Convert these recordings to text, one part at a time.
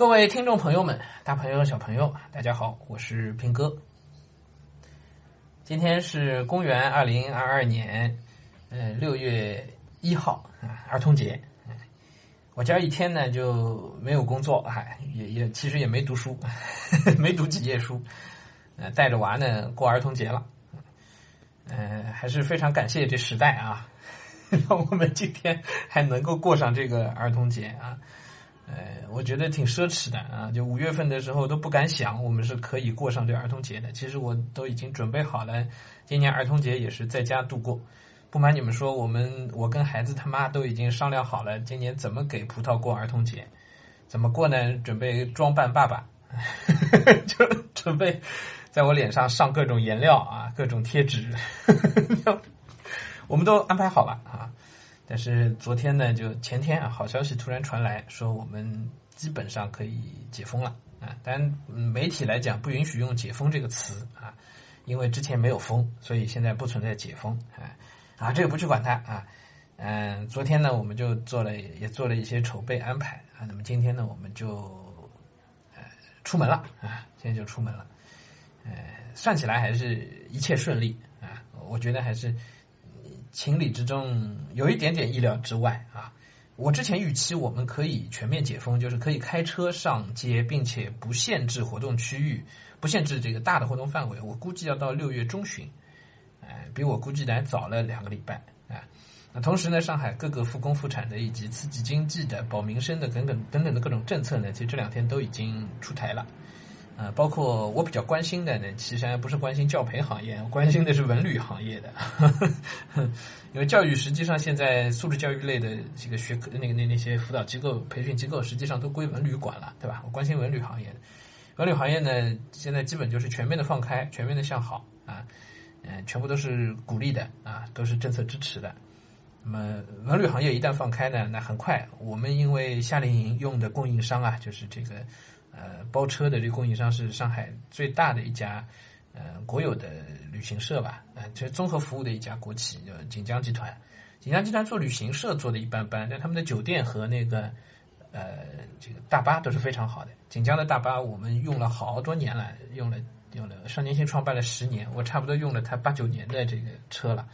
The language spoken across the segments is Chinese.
各位听众朋友们，大朋友小朋友，大家好，我是平哥。今天是公元二零二二年，呃六月一号啊，儿童节。我今儿一天呢就没有工作，还也也其实也没读书，没读几页书，呃，带着娃呢过儿童节了。呃，还是非常感谢这时代啊，让我们今天还能够过上这个儿童节啊。呃，我觉得挺奢侈的啊！就五月份的时候都不敢想，我们是可以过上这儿童节的。其实我都已经准备好了，今年儿童节也是在家度过。不瞒你们说，我们我跟孩子他妈都已经商量好了，今年怎么给葡萄过儿童节？怎么过呢？准备装扮爸爸，就准备在我脸上上各种颜料啊，各种贴纸，我们都安排好了啊。但是昨天呢，就前天啊，好消息突然传来说，我们基本上可以解封了啊。但媒体来讲不允许用“解封”这个词啊，因为之前没有封，所以现在不存在解封啊。啊，这个不去管它啊。嗯，昨天呢，我们就做了也做了一些筹备安排啊。那么今天呢，我们就呃出门了啊，今天就出门了。呃，算起来还是一切顺利啊，我觉得还是。情理之中，有一点点意料之外啊！我之前预期我们可以全面解封，就是可以开车上街，并且不限制活动区域，不限制这个大的活动范围。我估计要到六月中旬，哎，比我估计的早了两个礼拜啊！那同时呢，上海各个复工复产的以及刺激经济的、保民生的等等等等的各种政策呢，其实这两天都已经出台了。呃，包括我比较关心的呢，其实还不是关心教培行业，我关心的是文旅行业的，因为教育实际上现在素质教育类的这个学科，那个那那些辅导机构、培训机构，实际上都归文旅管了，对吧？我关心文旅行业的，文旅行业呢，现在基本就是全面的放开，全面的向好啊，嗯，全部都是鼓励的啊，都是政策支持的。那么文旅行业一旦放开呢，那很快我们因为夏令营用的供应商啊，就是这个。呃，包车的这个供应商是上海最大的一家呃国有的旅行社吧？呃，其实综合服务的一家国企，叫锦江集团。锦江集团做旅行社做的一般般，但他们的酒店和那个呃这个大巴都是非常好的。锦江的大巴我们用了好多年了，用了用了上年新创办了十年，我差不多用了它八九年的这个车了，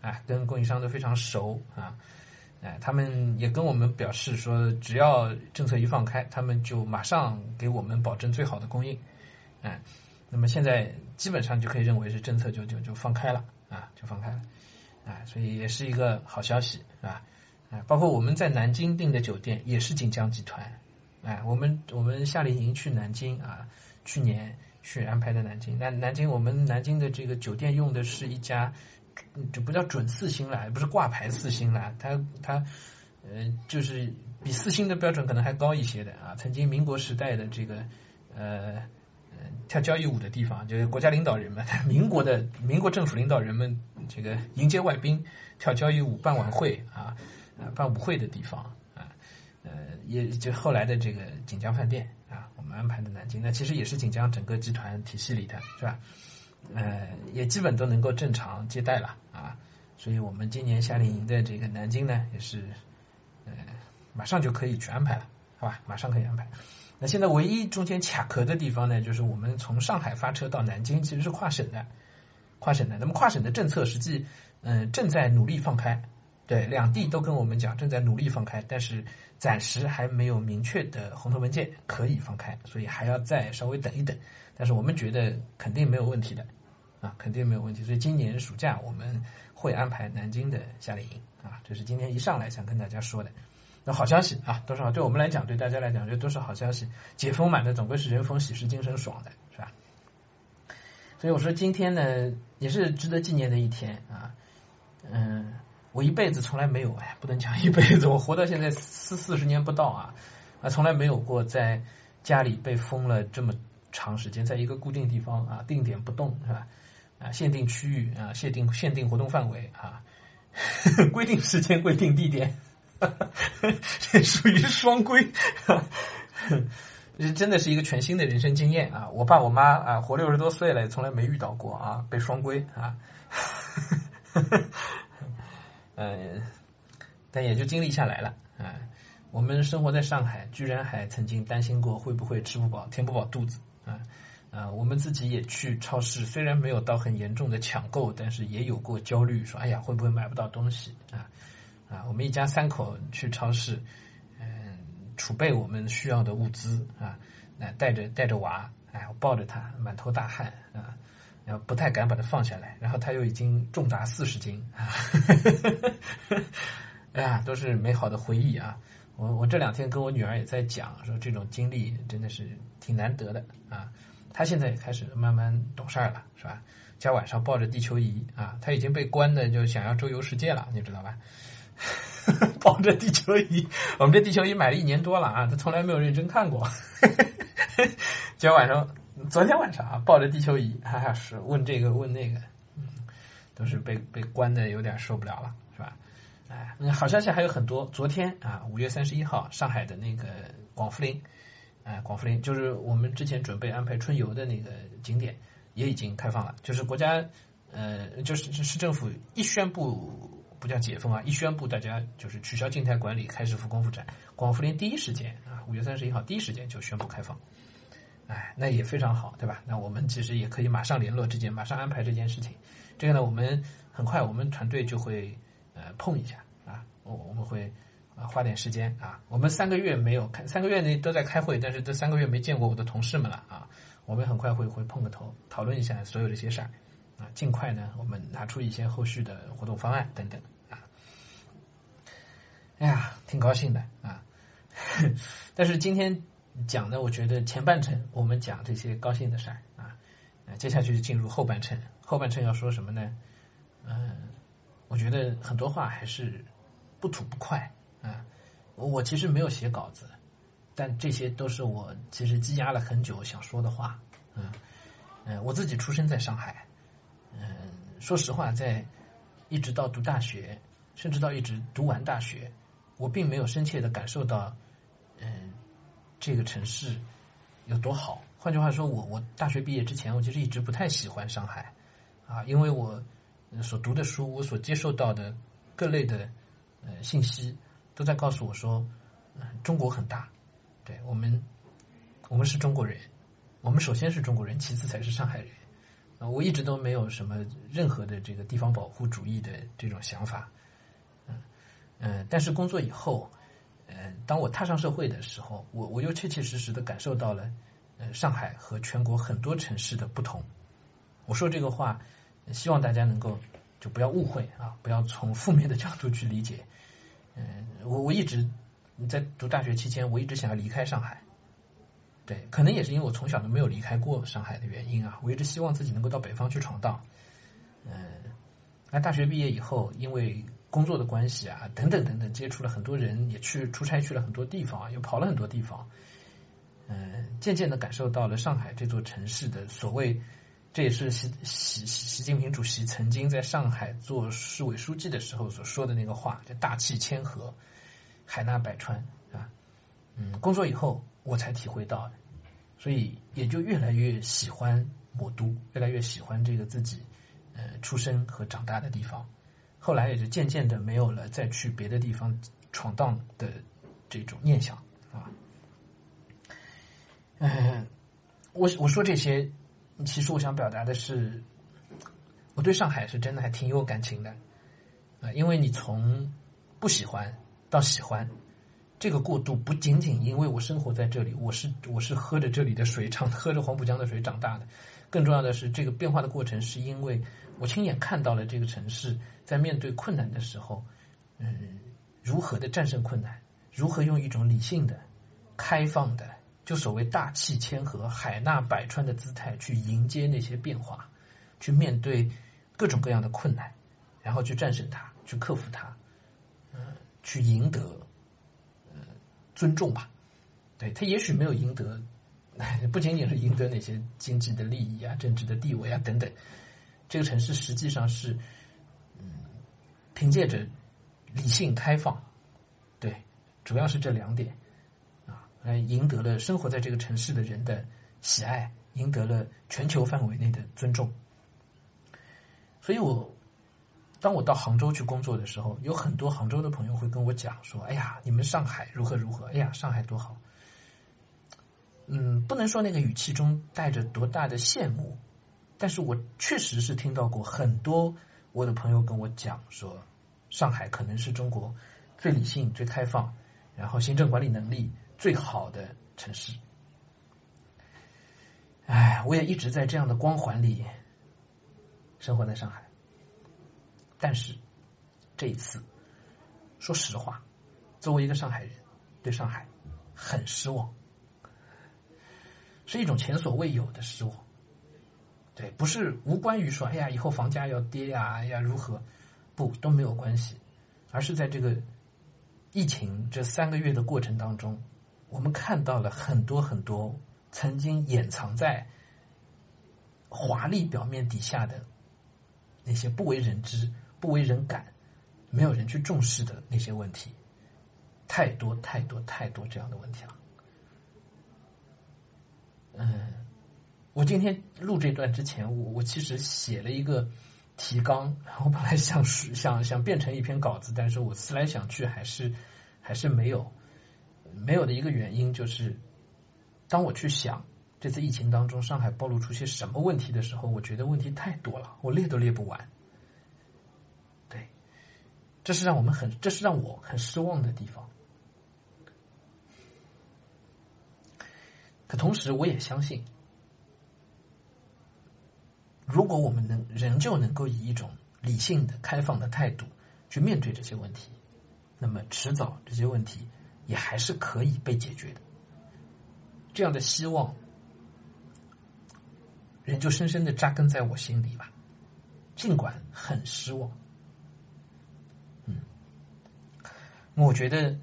啊，跟供应商都非常熟啊。哎，他们也跟我们表示说，只要政策一放开，他们就马上给我们保证最好的供应。哎，那么现在基本上就可以认为是政策就就就放开了啊，就放开了。啊，所以也是一个好消息啊。啊，包括我们在南京订的酒店也是锦江集团。哎，我们我们夏令营去南京啊，去年去安排的南京。那南京我们南京的这个酒店用的是一家。这不叫准四星了，也不是挂牌四星了，它它，呃，就是比四星的标准可能还高一些的啊。曾经民国时代的这个，呃，跳交谊舞的地方，就是国家领导人们，民国的民国政府领导人们这个迎接外宾、跳交谊舞、办晚会啊，啊，办舞会的地方啊，呃，也就后来的这个锦江饭店啊，我们安排的南京，那其实也是锦江整个集团体系里的，是吧？呃，也基本都能够正常接待了啊，所以我们今年夏令营的这个南京呢，也是呃，马上就可以去安排了，好吧？马上可以安排。那现在唯一中间卡壳的地方呢，就是我们从上海发车到南京其实是跨省的，跨省的。那么跨省的政策实际嗯正在努力放开，对，两地都跟我们讲正在努力放开，但是暂时还没有明确的红头文件可以放开，所以还要再稍微等一等。但是我们觉得肯定没有问题的。啊，肯定没有问题。所以今年暑假我们会安排南京的夏令营啊，这是今天一上来想跟大家说的。那好消息啊，都是好，对我们来讲，对大家来讲，这都是好消息。解封嘛，那总归是人逢喜事精神爽的，是吧？所以我说今天呢，也是值得纪念的一天啊。嗯，我一辈子从来没有，哎，不能讲一辈子，我活到现在四四十年不到啊，啊，从来没有过在家里被封了这么长时间，在一个固定地方啊，定点不动，是吧？啊，限定区域啊，限定限定活动范围啊，规定时间、规定地点，这 属于双规，这 真的是一个全新的人生经验啊！我爸我妈啊，活六十多岁了，从来没遇到过啊，被双规啊，嗯，但也就经历下来了啊。我们生活在上海，居然还曾经担心过会不会吃不饱、填不饱肚子啊啊！我们自己也去超市，虽然没有到很严重的抢购，但是也有过焦虑，说哎呀，会不会买不到东西啊啊！我们一家三口去超市，嗯，储备我们需要的物资啊，那带着带着娃，哎，我抱着他，满头大汗啊，然后不太敢把它放下来，然后他又已经重达四十斤啊，哎呀，都是美好的回忆啊。我我这两天跟我女儿也在讲，说这种经历真的是挺难得的啊。她现在也开始慢慢懂事儿了，是吧？家晚上抱着地球仪啊，她已经被关的就想要周游世界了，你知道吧？抱着地球仪，我们这地球仪买了一年多了啊，她从来没有认真看过。今天晚上，昨天晚上啊，抱着地球仪，哈哈，是问这个问那个，嗯，都是被被关的有点受不了了。是吧哎，好消息还有很多。昨天啊，五月三十一号，上海的那个广福林，哎，广福林就是我们之前准备安排春游的那个景点，也已经开放了。就是国家，呃，就是市政府一宣布不叫解封啊，一宣布大家就是取消静态管理，开始复工复产，广福林第一时间啊，五月三十一号第一时间就宣布开放。哎，那也非常好，对吧？那我们其实也可以马上联络这件，马上安排这件事情。这个呢，我们很快，我们团队就会。呃，碰一下啊，我我们会啊花点时间啊，我们三个月没有开，三个月内都在开会，但是这三个月没见过我的同事们了啊，我们很快会会碰个头，讨论一下所有这些事儿啊，尽快呢，我们拿出一些后续的活动方案等等啊。哎呀，挺高兴的啊，但是今天讲的，我觉得前半程我们讲这些高兴的事儿啊，接下去就进入后半程，后半程要说什么呢？嗯。我觉得很多话还是不吐不快啊！我其实没有写稿子，但这些都是我其实积压了很久想说的话。嗯嗯，我自己出生在上海，嗯，说实话，在一直到读大学，甚至到一直读完大学，我并没有深切的感受到，嗯，这个城市有多好。换句话说，我我大学毕业之前，我其实一直不太喜欢上海啊，因为我。所读的书，我所接受到的各类的呃信息，都在告诉我说嗯，中国很大，对我们，我们是中国人，我们首先是中国人，其次才是上海人。啊，我一直都没有什么任何的这个地方保护主义的这种想法，嗯嗯，但是工作以后，嗯，当我踏上社会的时候，我我又切切实实的感受到了，呃，上海和全国很多城市的不同。我说这个话。希望大家能够就不要误会啊，不要从负面的角度去理解。嗯，我我一直在读大学期间，我一直想要离开上海。对，可能也是因为我从小都没有离开过上海的原因啊，我一直希望自己能够到北方去闯荡。嗯，那大学毕业以后，因为工作的关系啊，等等等等，接触了很多人，也去出差去了很多地方，又跑了很多地方。嗯，渐渐的感受到了上海这座城市的所谓。这也是习习习近平主席曾经在上海做市委书记的时候所说的那个话，叫“大气谦和，海纳百川”，啊，嗯，工作以后我才体会到，所以也就越来越喜欢魔都，越来越喜欢这个自己呃出生和长大的地方，后来也就渐渐的没有了再去别的地方闯荡的这种念想啊，嗯，我我说这些。其实我想表达的是，我对上海是真的还挺有感情的，啊，因为你从不喜欢到喜欢，这个过渡不仅仅因为我生活在这里，我是我是喝着这里的水长，喝着黄浦江的水长大的，更重要的是这个变化的过程是因为我亲眼看到了这个城市在面对困难的时候，嗯，如何的战胜困难，如何用一种理性的、开放的。就所谓大气谦和、海纳百川的姿态去迎接那些变化，去面对各种各样的困难，然后去战胜它，去克服它，嗯，去赢得，呃，尊重吧。对他也许没有赢得，不仅仅是赢得那些经济的利益啊、政治的地位啊等等，这个城市实际上是，嗯，凭借着理性开放，对，主要是这两点啊。来赢得了生活在这个城市的人的喜爱，赢得了全球范围内的尊重。所以我当我到杭州去工作的时候，有很多杭州的朋友会跟我讲说：“哎呀，你们上海如何如何？哎呀，上海多好。”嗯，不能说那个语气中带着多大的羡慕，但是我确实是听到过很多我的朋友跟我讲说，上海可能是中国最理性、最开放，然后行政管理能力最好的城市。哎，我也一直在这样的光环里生活在上海。但是，这一次，说实话，作为一个上海人，对上海很失望，是一种前所未有的失望。对，不是无关于说，哎呀，以后房价要跌呀，哎呀，如何，不都没有关系，而是在这个疫情这三个月的过程当中，我们看到了很多很多曾经掩藏在华丽表面底下的那些不为人知。不为人感，没有人去重视的那些问题，太多太多太多这样的问题了。嗯，我今天录这段之前，我我其实写了一个提纲，然后本来想想想变成一篇稿子，但是我思来想去，还是还是没有没有的一个原因，就是当我去想这次疫情当中上海暴露出些什么问题的时候，我觉得问题太多了，我列都列不完。对这是让我们很，这是让我很失望的地方。可同时，我也相信，如果我们能仍旧能够以一种理性的、开放的态度去面对这些问题，那么迟早这些问题也还是可以被解决的。这样的希望，仍旧深深的扎根在我心里吧，尽管很失望。嗯我觉得，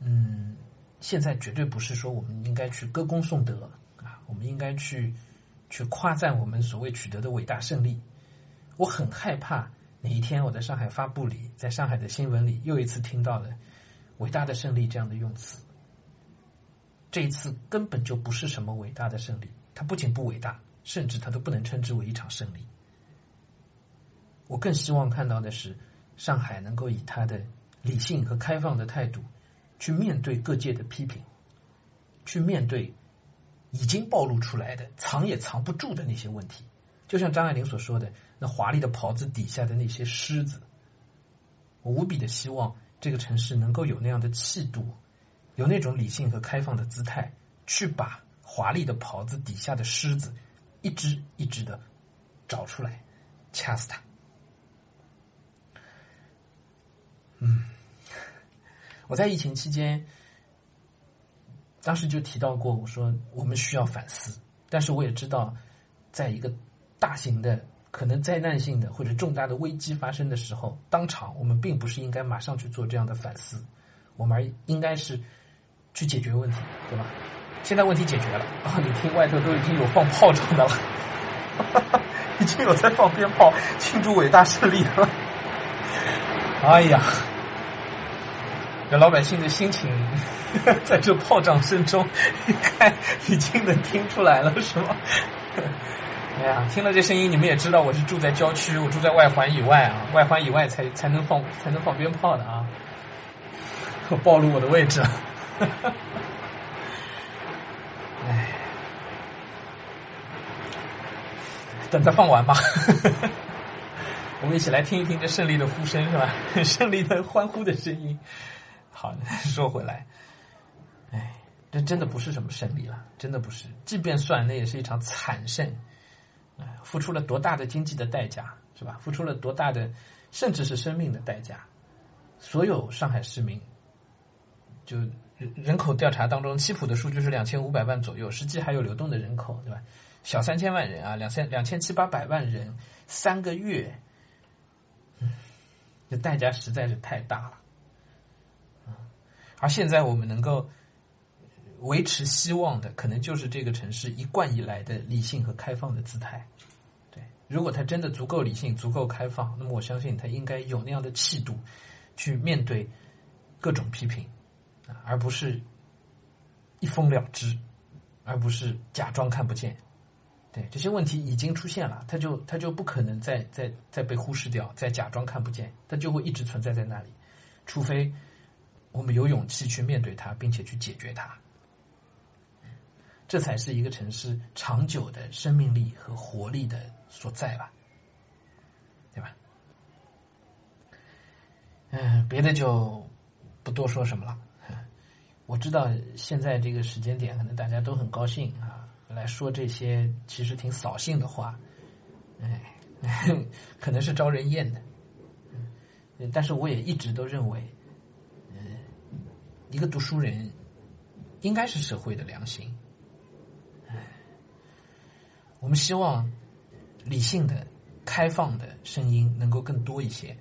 嗯，现在绝对不是说我们应该去歌功颂德啊，我们应该去去夸赞我们所谓取得的伟大胜利。我很害怕哪一天我在上海发布里，在上海的新闻里又一次听到了“伟大的胜利”这样的用词。这一次根本就不是什么伟大的胜利，它不仅不伟大，甚至它都不能称之为一场胜利。我更希望看到的是，上海能够以它的。理性和开放的态度，去面对各界的批评，去面对已经暴露出来的、藏也藏不住的那些问题。就像张爱玲所说的，那华丽的袍子底下的那些虱子。我无比的希望这个城市能够有那样的气度，有那种理性和开放的姿态，去把华丽的袍子底下的虱子一只一只的找出来，掐死它。嗯。我在疫情期间，当时就提到过，我说我们需要反思，但是我也知道，在一个大型的、可能灾难性的或者重大的危机发生的时候，当场我们并不是应该马上去做这样的反思，我们而应该是去解决问题，对吧？现在问题解决了啊！你听外头都已经有放炮仗的了，已经有在放鞭炮庆祝伟大胜利的了，哎呀！这老百姓的心情，在这炮仗声中，你看已经能听出来了，是吗？哎呀，听了这声音，你们也知道我是住在郊区，我住在外环以外啊，外环以外才才能放才能放鞭炮的啊！我暴露我的位置了。哎，等它放完吧。我们一起来听一听这胜利的呼声，是吧？胜利的欢呼的声音。好，说回来，这真的不是什么胜利了，真的不是。即便算，那也是一场惨胜，哎，付出了多大的经济的代价，是吧？付出了多大的，甚至是生命的代价。所有上海市民，就人口调查当中，七普的数据是两千五百万左右，实际还有流动的人口，对吧？小三千万人啊，两千两千七八百万人，三个月，嗯，这代价实在是太大了。啊而现在我们能够维持希望的，可能就是这个城市一贯以来的理性和开放的姿态。对，如果他真的足够理性、足够开放，那么我相信他应该有那样的气度，去面对各种批评，啊，而不是一封了之，而不是假装看不见。对这些问题已经出现了，它就它就不可能再再再被忽视掉，再假装看不见，它就会一直存在在那里，除非我们有勇气去面对它，并且去解决它，这才是一个城市长久的生命力和活力的所在吧，对吧？嗯，别的就不多说什么了。我知道现在这个时间点，可能大家都很高兴啊。来说这些其实挺扫兴的话，哎，可能是招人厌的，但是我也一直都认为，嗯，一个读书人应该是社会的良心，我们希望理性的、开放的声音能够更多一些。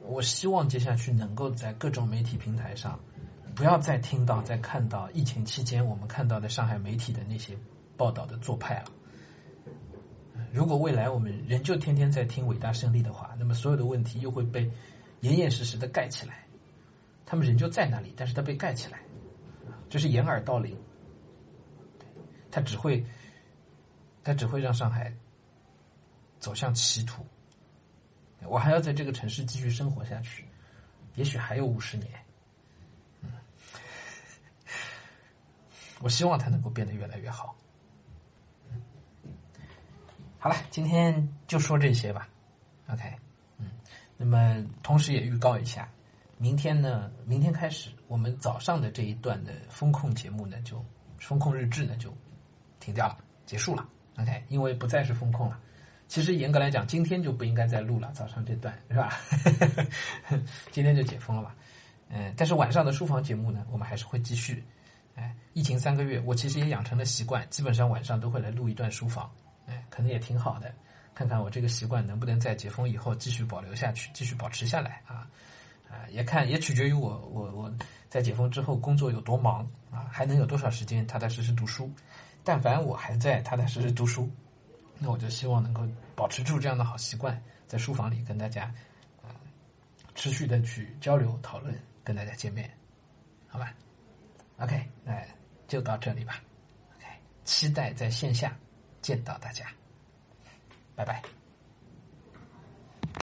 我希望接下去能够在各种媒体平台上，不要再听到、再看到疫情期间我们看到的上海媒体的那些。报道的做派了。如果未来我们仍旧天天在听伟大胜利的话，那么所有的问题又会被严严实实的盖起来。他们仍旧在那里，但是他被盖起来，这是掩耳盗铃。他只会，他只会让上海走向歧途。我还要在这个城市继续生活下去，也许还有五十年。我希望它能够变得越来越好。好了，今天就说这些吧。OK，嗯，那么同时也预告一下，明天呢，明天开始，我们早上的这一段的风控节目呢，就风控日志呢就停掉了，结束了。OK，因为不再是风控了。其实严格来讲，今天就不应该再录了，早上这段是吧？今天就解封了吧？嗯，但是晚上的书房节目呢，我们还是会继续。哎，疫情三个月，我其实也养成了习惯，基本上晚上都会来录一段书房。哎，可能也挺好的，看看我这个习惯能不能在解封以后继续保留下去，继续保持下来啊！啊，也看也取决于我我我在解封之后工作有多忙啊，还能有多少时间踏踏实实读书。但凡我还在踏踏实实读书，那我就希望能够保持住这样的好习惯，在书房里跟大家持续的去交流讨论，跟大家见面，好吧？OK，那就到这里吧。OK，期待在线下。见到大家，拜拜。